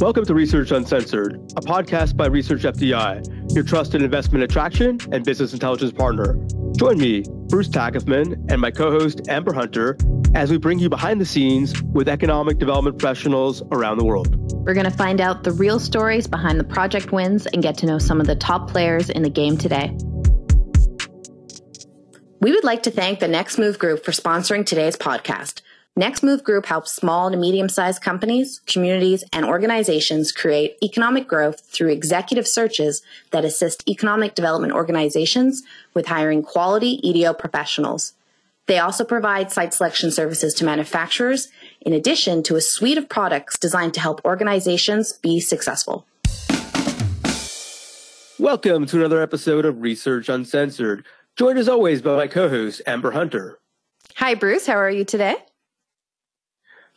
Welcome to Research Uncensored, a podcast by Research FDI, your trusted investment attraction and business intelligence partner. Join me, Bruce Tackefman, and my co host, Amber Hunter, as we bring you behind the scenes with economic development professionals around the world. We're going to find out the real stories behind the project wins and get to know some of the top players in the game today. We would like to thank the Next Move Group for sponsoring today's podcast. Next Move Group helps small to medium sized companies, communities, and organizations create economic growth through executive searches that assist economic development organizations with hiring quality EDO professionals. They also provide site selection services to manufacturers, in addition to a suite of products designed to help organizations be successful. Welcome to another episode of Research Uncensored. Joined as always by my co host, Amber Hunter. Hi, Bruce. How are you today?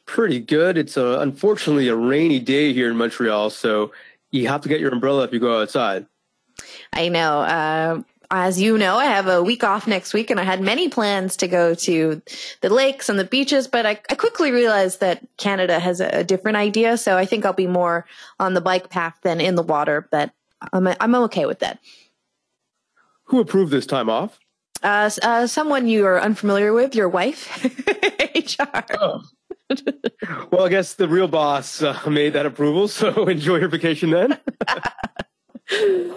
Pretty good. It's a, unfortunately a rainy day here in Montreal, so you have to get your umbrella if you go outside. I know. Uh, as you know, I have a week off next week and I had many plans to go to the lakes and the beaches, but I, I quickly realized that Canada has a, a, different idea. So I think I'll be more on the bike path than in the water, but I'm, I'm okay with that. Who approved this time off? Uh, uh, someone you are unfamiliar with, your wife, HR. Oh well, I guess the real boss uh, made that approval, so enjoy your vacation then.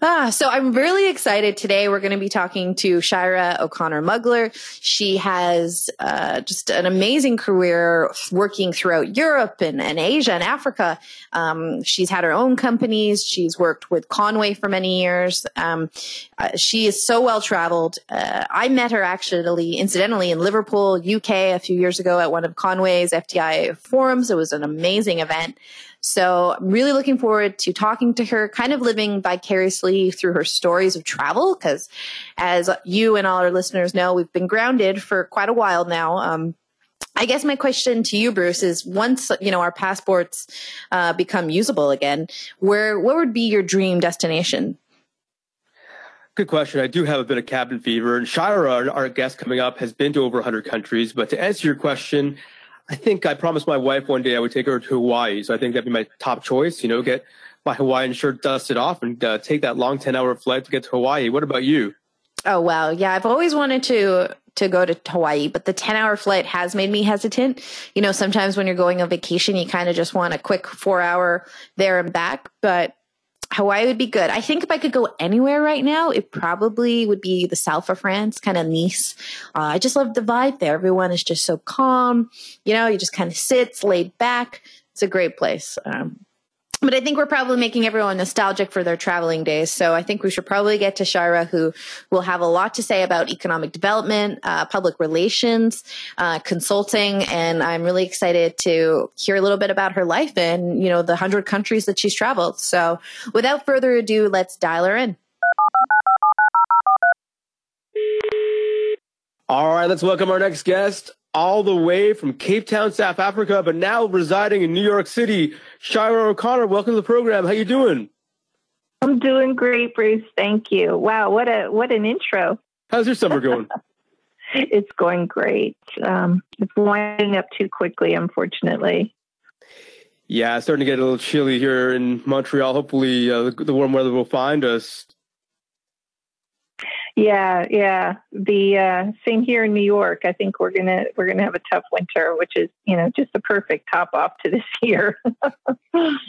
Ah, so I'm really excited today. We're going to be talking to Shira O'Connor Mugler. She has uh, just an amazing career working throughout Europe and, and Asia and Africa. Um, she's had her own companies. She's worked with Conway for many years. Um, uh, she is so well traveled. Uh, I met her actually, incidentally, in Liverpool, UK, a few years ago at one of Conway's FDI forums. It was an amazing event. So I'm really looking forward to talking to her, kind of living vicariously through her stories of travel. Cause as you and all our listeners know, we've been grounded for quite a while now. Um, I guess my question to you, Bruce, is once you know our passports uh, become usable again, where what would be your dream destination? Good question. I do have a bit of cabin fever, and Shira, our, our guest coming up, has been to over 100 countries. But to answer your question, I think I promised my wife one day I would take her to Hawaii. So I think that'd be my top choice. You know, get my Hawaiian shirt dusted off and uh, take that long 10 hour flight to get to Hawaii. What about you? Oh, wow. Yeah. I've always wanted to, to go to Hawaii, but the 10 hour flight has made me hesitant. You know, sometimes when you're going on vacation, you kind of just want a quick four hour there and back, but Hawaii would be good. I think if I could go anywhere right now, it probably would be the south of France, kind of Nice. Uh, I just love the vibe there. Everyone is just so calm. You know, you just kind of sits laid back. It's a great place. Um, but I think we're probably making everyone nostalgic for their traveling days. So I think we should probably get to Shira, who will have a lot to say about economic development, uh, public relations, uh, consulting, and I'm really excited to hear a little bit about her life and you know the hundred countries that she's traveled. So without further ado, let's dial her in. All right, let's welcome our next guest all the way from Cape Town, South Africa, but now residing in New York City. Shira O'Connor, welcome to the program. How you doing? I'm doing great, Bruce. Thank you. Wow, what a what an intro. How's your summer going? it's going great. Um, it's winding up too quickly, unfortunately. Yeah, it's starting to get a little chilly here in Montreal. Hopefully, uh, the warm weather will find us. Yeah, yeah. The uh, same here in New York. I think we're gonna we're gonna have a tough winter, which is you know just the perfect top off to this year.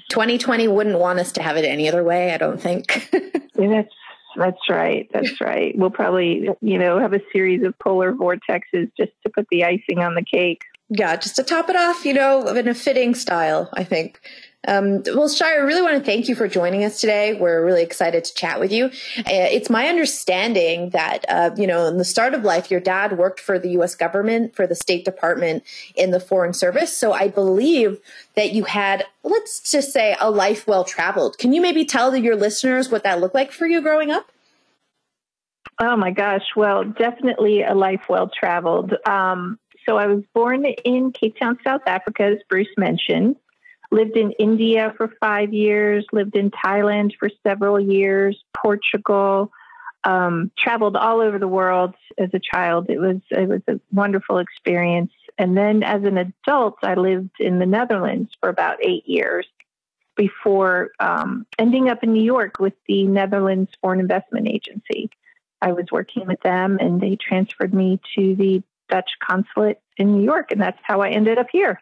2020 wouldn't want us to have it any other way. I don't think. yeah, that's that's right. That's right. We'll probably you know have a series of polar vortexes just to put the icing on the cake. Yeah, just to top it off, you know, in a fitting style. I think. Um, well, Shira, I really want to thank you for joining us today. We're really excited to chat with you. Uh, it's my understanding that, uh, you know, in the start of life, your dad worked for the U.S. government, for the State Department in the Foreign Service. So I believe that you had, let's just say, a life well traveled. Can you maybe tell your listeners what that looked like for you growing up? Oh my gosh. Well, definitely a life well traveled. Um, so I was born in Cape Town, South Africa, as Bruce mentioned lived in India for five years, lived in Thailand for several years, Portugal, um, traveled all over the world as a child. It was it was a wonderful experience. And then as an adult, I lived in the Netherlands for about eight years. before um, ending up in New York with the Netherlands Foreign Investment Agency. I was working with them and they transferred me to the Dutch consulate in New York, and that's how I ended up here.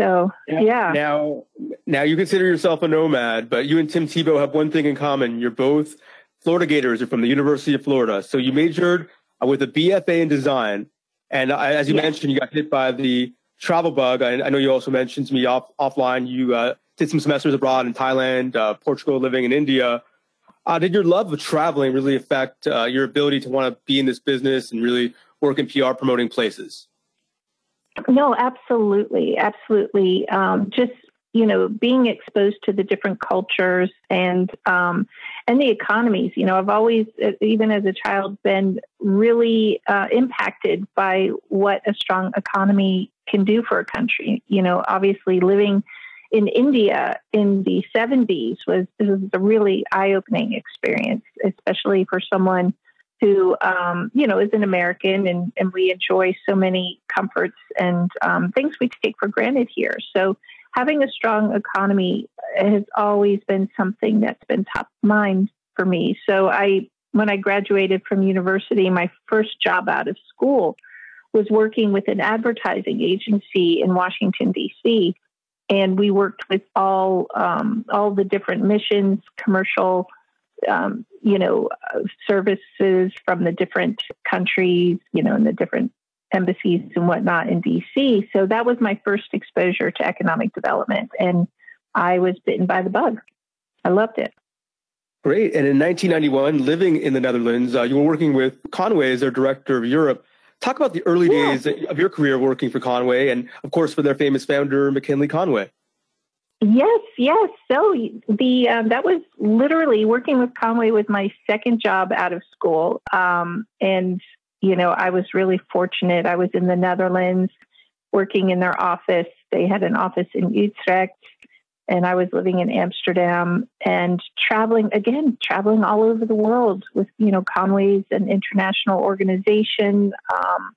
So yeah. yeah. Now, now you consider yourself a nomad, but you and Tim Tebow have one thing in common: you're both Florida Gators. You're from the University of Florida, so you majored uh, with a BFA in design, and as you mentioned, you got hit by the travel bug. I, I, know you also mentioned to me off offline you uh, did some semesters abroad in Thailand, uh, Portugal, living in India. Uh, did your love of traveling really affect uh, your ability to want to be in this business and really work in PR promoting places? No, absolutely, absolutely. Um, just you know, being exposed to the different cultures and um, and the economies. You know, I've always, even as a child, been really uh, impacted by what a strong economy can do for a country. You know, obviously living in India in the 70s was, was a really eye opening experience, especially for someone who, um, you know, is an American and, and we enjoy so many comforts and um, things we take for granted here. So having a strong economy has always been something that's been top of mind for me. So I, when I graduated from university, my first job out of school was working with an advertising agency in Washington D.C. And we worked with all um, all the different missions, commercial um, you know, services from the different countries, you know, in the different embassies and whatnot in DC. So that was my first exposure to economic development. And I was bitten by the bug. I loved it. Great. And in 1991, living in the Netherlands, uh, you were working with Conway as their director of Europe. Talk about the early yeah. days of your career working for Conway and, of course, for their famous founder, McKinley Conway. Yes, yes. So the um, that was literally working with Conway was my second job out of school, um, and you know I was really fortunate. I was in the Netherlands working in their office. They had an office in Utrecht, and I was living in Amsterdam and traveling again, traveling all over the world with you know Conway's an international organization, um,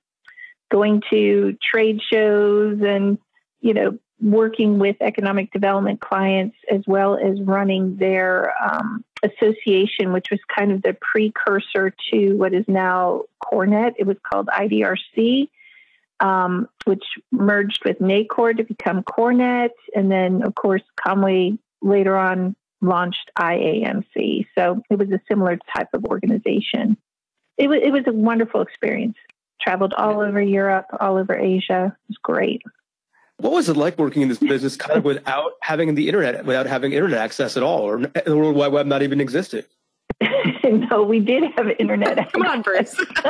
going to trade shows and you know working with economic development clients as well as running their um, association, which was kind of the precursor to what is now CoreNet. It was called IDRC, um, which merged with NACORE to become CoreNet. And then, of course, Conway later on launched IAMC. So it was a similar type of organization. It was, it was a wonderful experience. Traveled all over Europe, all over Asia. It was great. What was it like working in this business kind of without having the internet, without having internet access at all, or the World Wide Web not even existing? no, we did have internet. Come on, Bruce.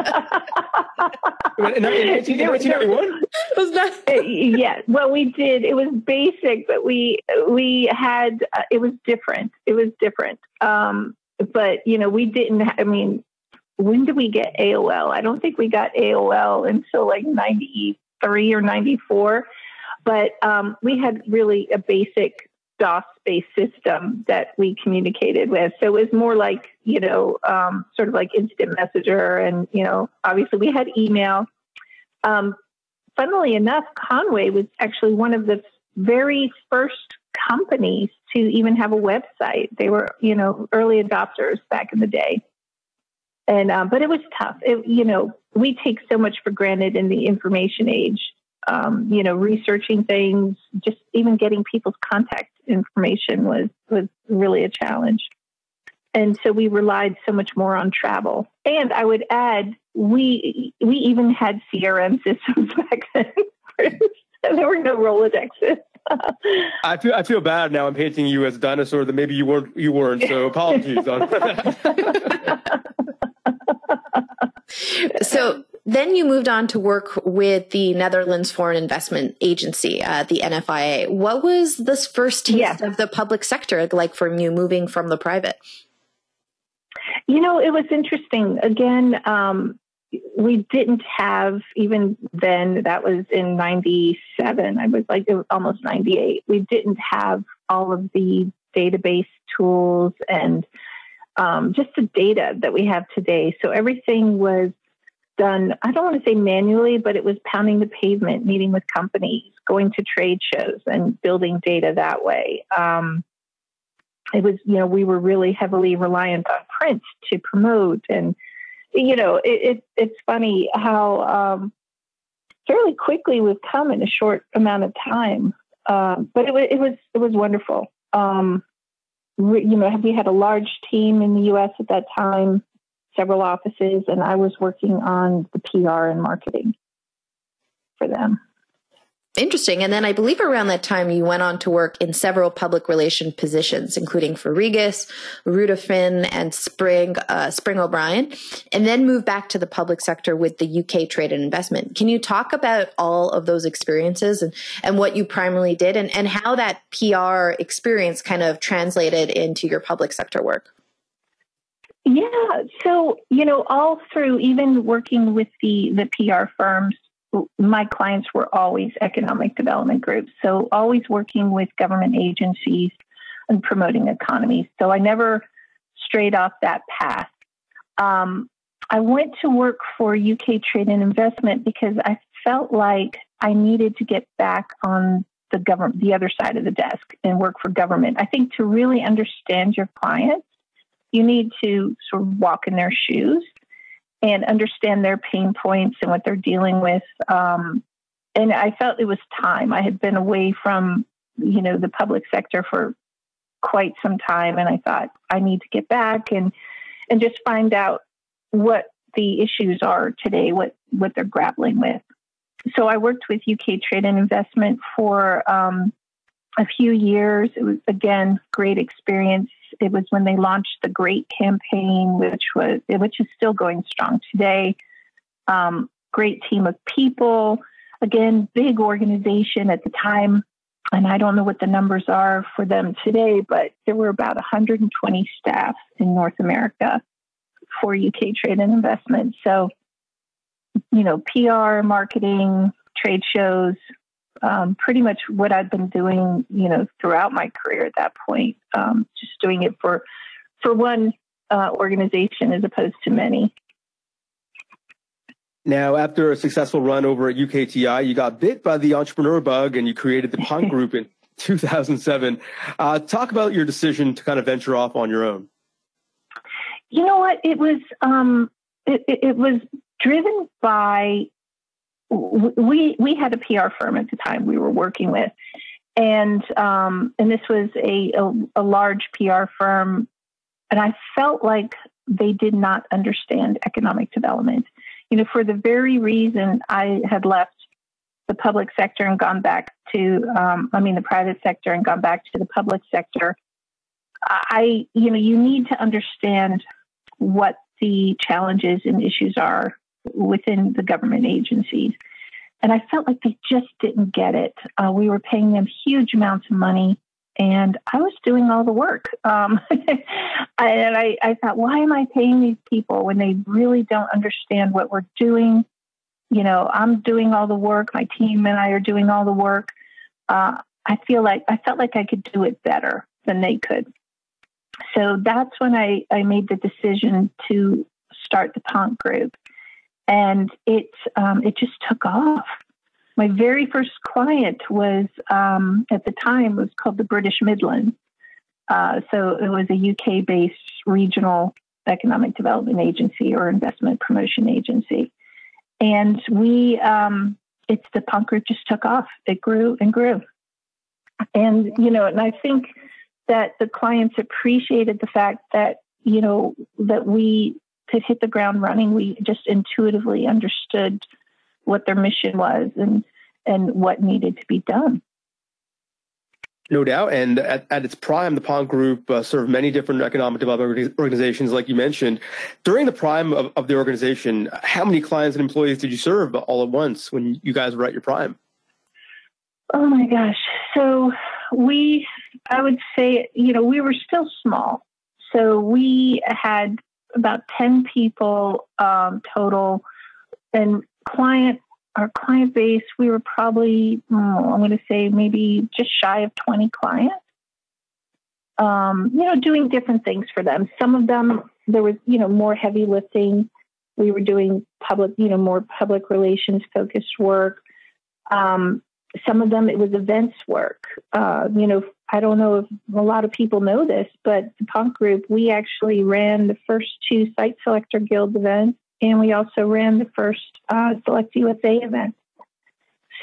in 1991? Was that? Yeah. Well, we did. It was basic, but we we had. Uh, it was different. It was different. Um, but you know, we didn't. I mean, when did we get AOL? I don't think we got AOL until like ninety three or ninety four. But um, we had really a basic DOS based system that we communicated with. So it was more like, you know, um, sort of like instant messenger. And, you know, obviously we had email. Um, funnily enough, Conway was actually one of the very first companies to even have a website. They were, you know, early adopters back in the day. And, um, but it was tough. It, you know, we take so much for granted in the information age um, you know, researching things, just even getting people's contact information was was really a challenge. And so we relied so much more on travel. And I would add, we we even had CRM systems back then. there were no Rolodexes. I feel I feel bad now. I'm painting you as a dinosaur that maybe you weren't. You weren't. So apologies on that. so then you moved on to work with the Netherlands Foreign Investment Agency, uh, the NFIA. What was this first taste yes. of the public sector like for you moving from the private? You know, it was interesting. Again, um, we didn't have, even then, that was in 97, I was like was almost 98. We didn't have all of the database tools and um, just the data that we have today. So everything was done, I don't want to say manually, but it was pounding the pavement, meeting with companies, going to trade shows and building data that way. Um, it was, you know, we were really heavily reliant on print to promote. And, you know, it, it it's funny how um, fairly quickly we've come in a short amount of time. Um, but it, it was, it was wonderful. Um, you know, we had a large team in the U.S. at that time, several offices, and I was working on the PR and marketing for them. Interesting. And then I believe around that time you went on to work in several public relation positions, including for Regis, Ruder Finn, and Spring uh, Spring O'Brien, and then moved back to the public sector with the UK Trade and Investment. Can you talk about all of those experiences and, and what you primarily did and, and how that PR experience kind of translated into your public sector work? Yeah. So, you know, all through even working with the the PR firms my clients were always economic development groups, so always working with government agencies and promoting economies. So I never strayed off that path. Um, I went to work for UK Trade and Investment because I felt like I needed to get back on the government, the other side of the desk, and work for government. I think to really understand your clients, you need to sort of walk in their shoes and understand their pain points and what they're dealing with. Um, and I felt it was time. I had been away from, you know, the public sector for quite some time, and I thought I need to get back and and just find out what the issues are today, what what they're grappling with. So I worked with UK Trade and Investment for um, a few years. It was again great experience it was when they launched the Great campaign, which was which is still going strong today. Um, great team of people. Again, big organization at the time, and I don't know what the numbers are for them today, but there were about 120 staff in North America for UK Trade and Investment. So, you know, PR, marketing, trade shows, um, pretty much what I've been doing, you know, throughout my career at that point. Um, just doing it for for one uh, organization as opposed to many. Now, after a successful run over at UKTI, you got bit by the entrepreneur bug and you created the Punk Group in 2007. Uh, talk about your decision to kind of venture off on your own. You know what? It was um, it, it was driven by we we had a PR firm at the time we were working with, and um, and this was a, a, a large PR firm, and I felt like they did not understand economic development. You know, for the very reason I had left the public sector and gone back to, um, I mean, the private sector and gone back to the public sector. I, you know, you need to understand what the challenges and issues are within the government agencies. And I felt like they just didn't get it. Uh, we were paying them huge amounts of money, and I was doing all the work. Um, and I, I thought, why am I paying these people when they really don't understand what we're doing? You know, I'm doing all the work. My team and I are doing all the work. Uh, I feel like I felt like I could do it better than they could. So that's when I, I made the decision to start the Punk Group and it um, it just took off. My very first client was um, at the time was called the British Midlands. Uh, so it was a UK based regional economic development agency or investment promotion agency, and we um, it's the punk group just took off. It grew and grew, and you know, and I think that the clients appreciated the fact that you know that we could hit the ground running. We just intuitively understood what their mission was and and what needed to be done. No doubt. And at, at its prime, the Punk Group uh, served many different economic development organizations, like you mentioned. During the prime of, of the organization, how many clients and employees did you serve all at once when you guys were at your prime? Oh my gosh. So we, I would say, you know, we were still small. So we had about 10 people um, total. And client, our client base, we were probably, oh, I'm going to say maybe just shy of 20 clients. Um, you know, doing different things for them. Some of them, there was, you know, more heavy lifting. we were doing public, you know, more public relations focused work. Um, some of them it was events work. Uh, you know, I don't know if a lot of people know this, but the Punk Group, we actually ran the first two Site Selector Guild events, and we also ran the first uh, Select USA event.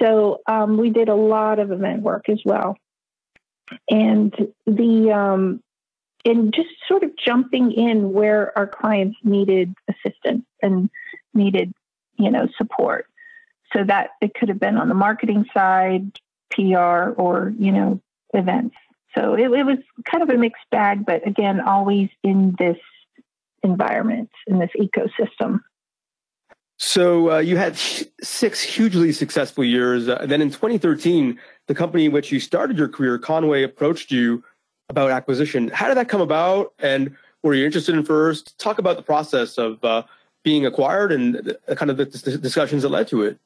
So um, we did a lot of event work as well, and the um, and just sort of jumping in where our clients needed assistance and needed you know support. So that it could have been on the marketing side, PR, or you know events. So it, it was kind of a mixed bag, but again, always in this environment in this ecosystem. So uh, you had six hugely successful years. Uh, then in 2013, the company in which you started your career, Conway, approached you about acquisition. How did that come about? And were you interested in first? Talk about the process of uh, being acquired and the, kind of the, the discussions that led to it.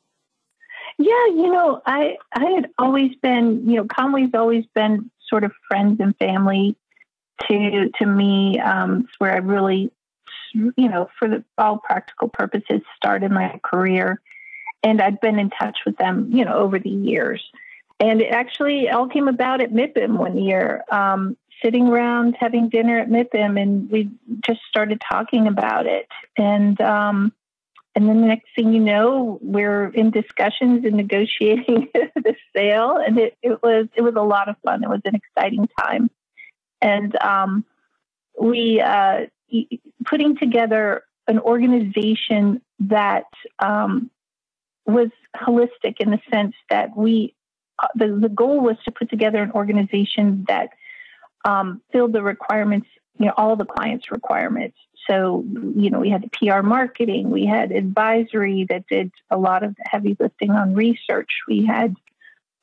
Yeah, you know, I I had always been, you know, Conway's always been sort of friends and family to to me. Um, where I really you know, for the, all practical purposes, started my career. And I'd been in touch with them, you know, over the years. And it actually all came about at MIPIM one year, um, sitting around having dinner at MIPIM, and we just started talking about it. And um, and then the next thing you know, we're in discussions and negotiating the sale, and it, it was it was a lot of fun. It was an exciting time, and um, we uh, putting together an organization that um, was holistic in the sense that we uh, the, the goal was to put together an organization that um, filled the requirements you know all the clients requirements so you know we had the pr marketing we had advisory that did a lot of the heavy lifting on research we had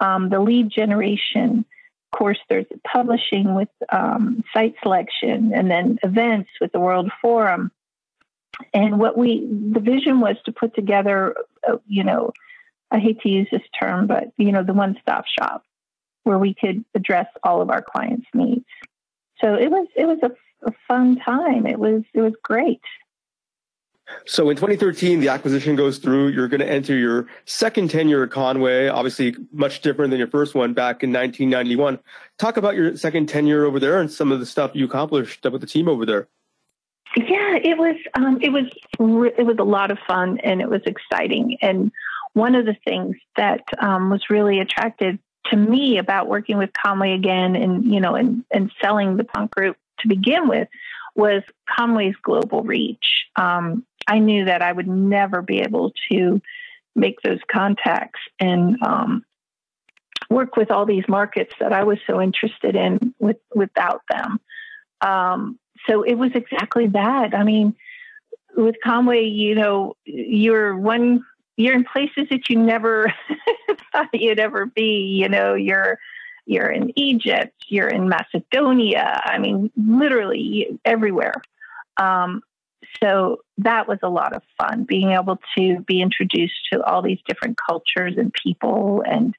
um, the lead generation Of course, there's publishing with um, site selection and then events with the World Forum. And what we, the vision was to put together, uh, you know, I hate to use this term, but, you know, the one stop shop where we could address all of our clients' needs. So it was, it was a, a fun time. It was, it was great. So in 2013, the acquisition goes through. You're going to enter your second tenure at Conway, obviously much different than your first one back in 1991. Talk about your second tenure over there and some of the stuff you accomplished with the team over there. Yeah, it was um, it was it was a lot of fun and it was exciting. And one of the things that um, was really attractive to me about working with Conway again, and you know, and and selling the punk group to begin with, was Conway's global reach. Um, I knew that I would never be able to make those contacts and um, work with all these markets that I was so interested in with, without them. Um, so it was exactly that. I mean, with Conway, you know, you're one, you're in places that you never thought you'd ever be. You know, you're you're in Egypt, you're in Macedonia. I mean, literally everywhere. Um, so that was a lot of fun being able to be introduced to all these different cultures and people and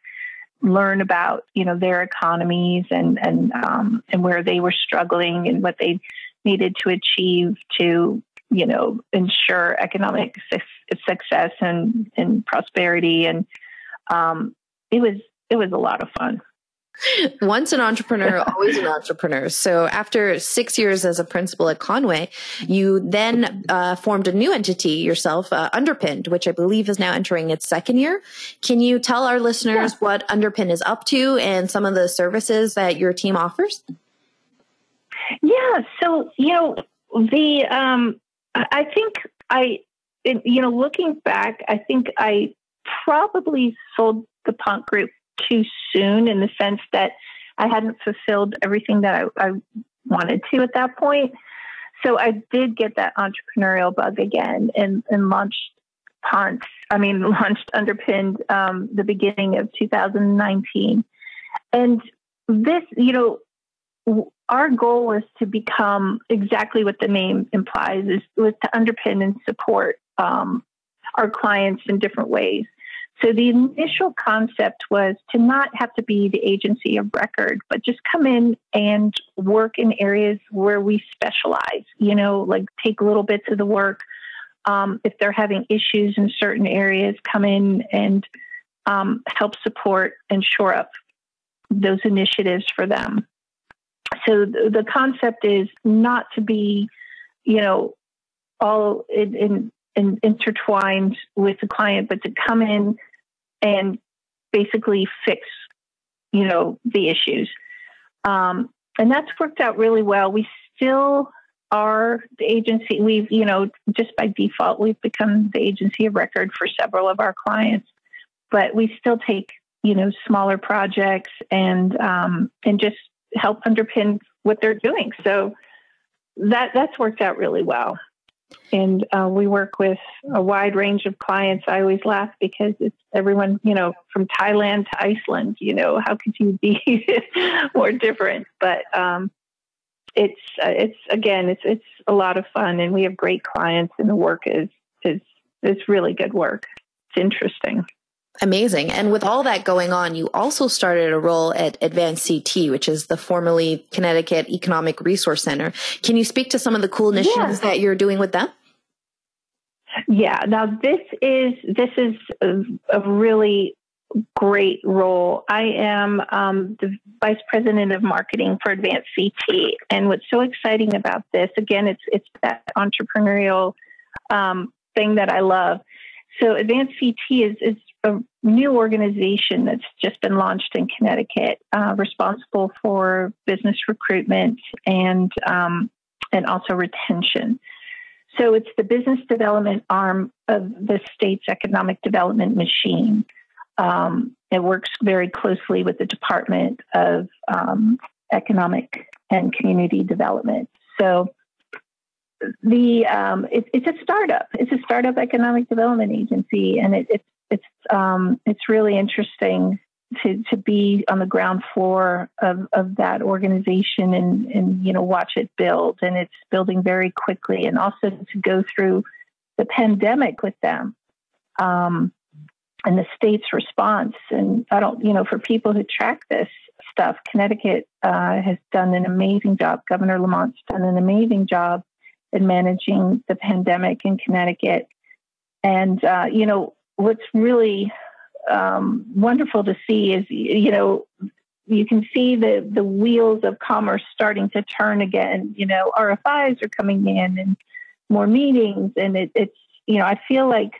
learn about you know their economies and and um, and where they were struggling and what they needed to achieve to you know ensure economic su- success and and prosperity and um, it was it was a lot of fun once an entrepreneur, always an entrepreneur. So after six years as a principal at Conway, you then uh, formed a new entity yourself, uh, Underpinned, which I believe is now entering its second year. Can you tell our listeners yeah. what Underpin is up to and some of the services that your team offers? Yeah. So, you know, the, um, I think I, you know, looking back, I think I probably sold the punk group too soon in the sense that I hadn't fulfilled everything that I, I wanted to at that point. So I did get that entrepreneurial bug again and, and launched Ponce. I mean, launched Underpinned um, the beginning of 2019. And this, you know, our goal was to become exactly what the name implies is to underpin and support um, our clients in different ways. So the initial concept was to not have to be the agency of record, but just come in and work in areas where we specialize, you know, like take little bits of the work, um, if they're having issues in certain areas, come in and um, help support and shore up those initiatives for them. So the, the concept is not to be, you know, all in, in, in intertwined with the client, but to come in and basically fix, you know, the issues. Um, and that's worked out really well. We still are the agency. We've, you know, just by default, we've become the agency of record for several of our clients, but we still take, you know, smaller projects and um, and just help underpin what they're doing. So that that's worked out really well. And uh, we work with a wide range of clients. I always laugh because it's everyone, you know, from Thailand to Iceland. You know, how could you be more different? But um, it's uh, it's again, it's it's a lot of fun, and we have great clients, and the work is is is really good work. It's interesting. Amazing. And with all that going on, you also started a role at Advanced CT, which is the formerly Connecticut Economic Resource Center. Can you speak to some of the cool initiatives yeah. that you're doing with them? Yeah. Now this is this is a, a really great role. I am um, the vice president of marketing for Advanced CT, and what's so exciting about this, again, it's it's that entrepreneurial um, thing that I love. So Advanced CT is is a new organization that's just been launched in Connecticut, uh, responsible for business recruitment and um, and also retention. So it's the business development arm of the state's economic development machine. Um, it works very closely with the Department of um, Economic and Community Development. So the um, it, it's a startup. It's a startup economic development agency, and it, it's it's um, it's really interesting to to be on the ground floor of, of that organization and and you know watch it build. And it's building very quickly. And also to go through the pandemic with them um, and the state's response. And I don't you know for people who track this stuff Connecticut uh, has done an amazing job. Governor Lamont's done an amazing job in managing the pandemic in Connecticut. And uh, you know what's really um, wonderful to see is, you know, you can see the, the wheels of commerce starting to turn again. You know, RFIs are coming in and more meetings. And it, it's, you know, I feel like,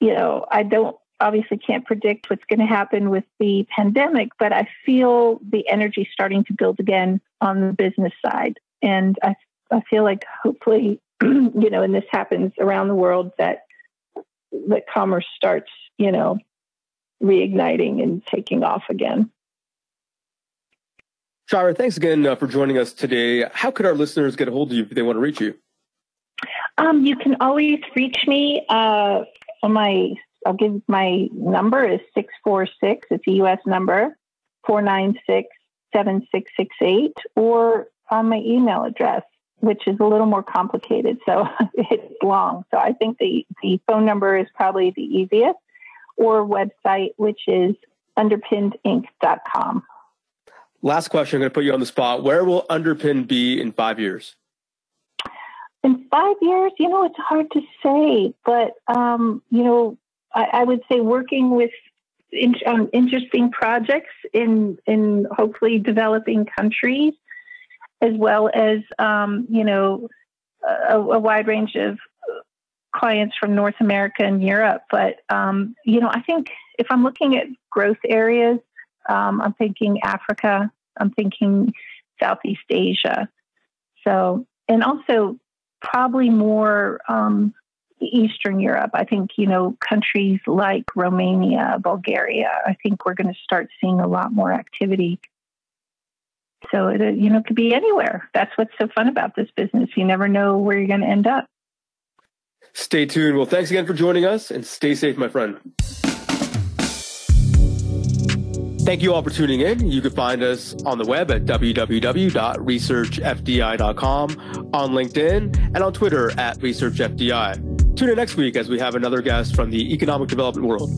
you know, I don't obviously can't predict what's going to happen with the pandemic, but I feel the energy starting to build again on the business side. And I, I feel like hopefully, you know, and this happens around the world that that commerce starts, you know, reigniting and taking off again. Shira, thanks again uh, for joining us today. How could our listeners get a hold of you if they want to reach you? Um, you can always reach me uh, on my, I'll give my number is 646, it's a U.S. number, 496 7668, or on my email address, which is a little more complicated. So it's long. So I think the, the phone number is probably the easiest or website, which is underpinnedinc.com. Last question. I'm going to put you on the spot. Where will Underpin be in five years? In five years, you know, it's hard to say, but, um, you know, I, I, would say working with in, um, interesting projects in, in hopefully developing countries as well as um, you know a, a, wide range of clients from North America and Europe. But um, you know, I think if I'm looking at growth areas, um, I'm thinking Africa. I'm thinking Southeast Asia. So, and also probably more um, Eastern Europe. I think, you know, countries like Romania, Bulgaria, I think we're going to start seeing a lot more activity so it, uh, you know, it could be anywhere. That's what's so fun about this business. You never know where you're going to end up. Stay tuned. Well, thanks again for joining us and stay safe, my friend. Thank you all for tuning in. You can find us on the web at www.researchfdi.com, on LinkedIn, and on Twitter at ResearchFDI. Tune in next week as we have another guest from the economic development world.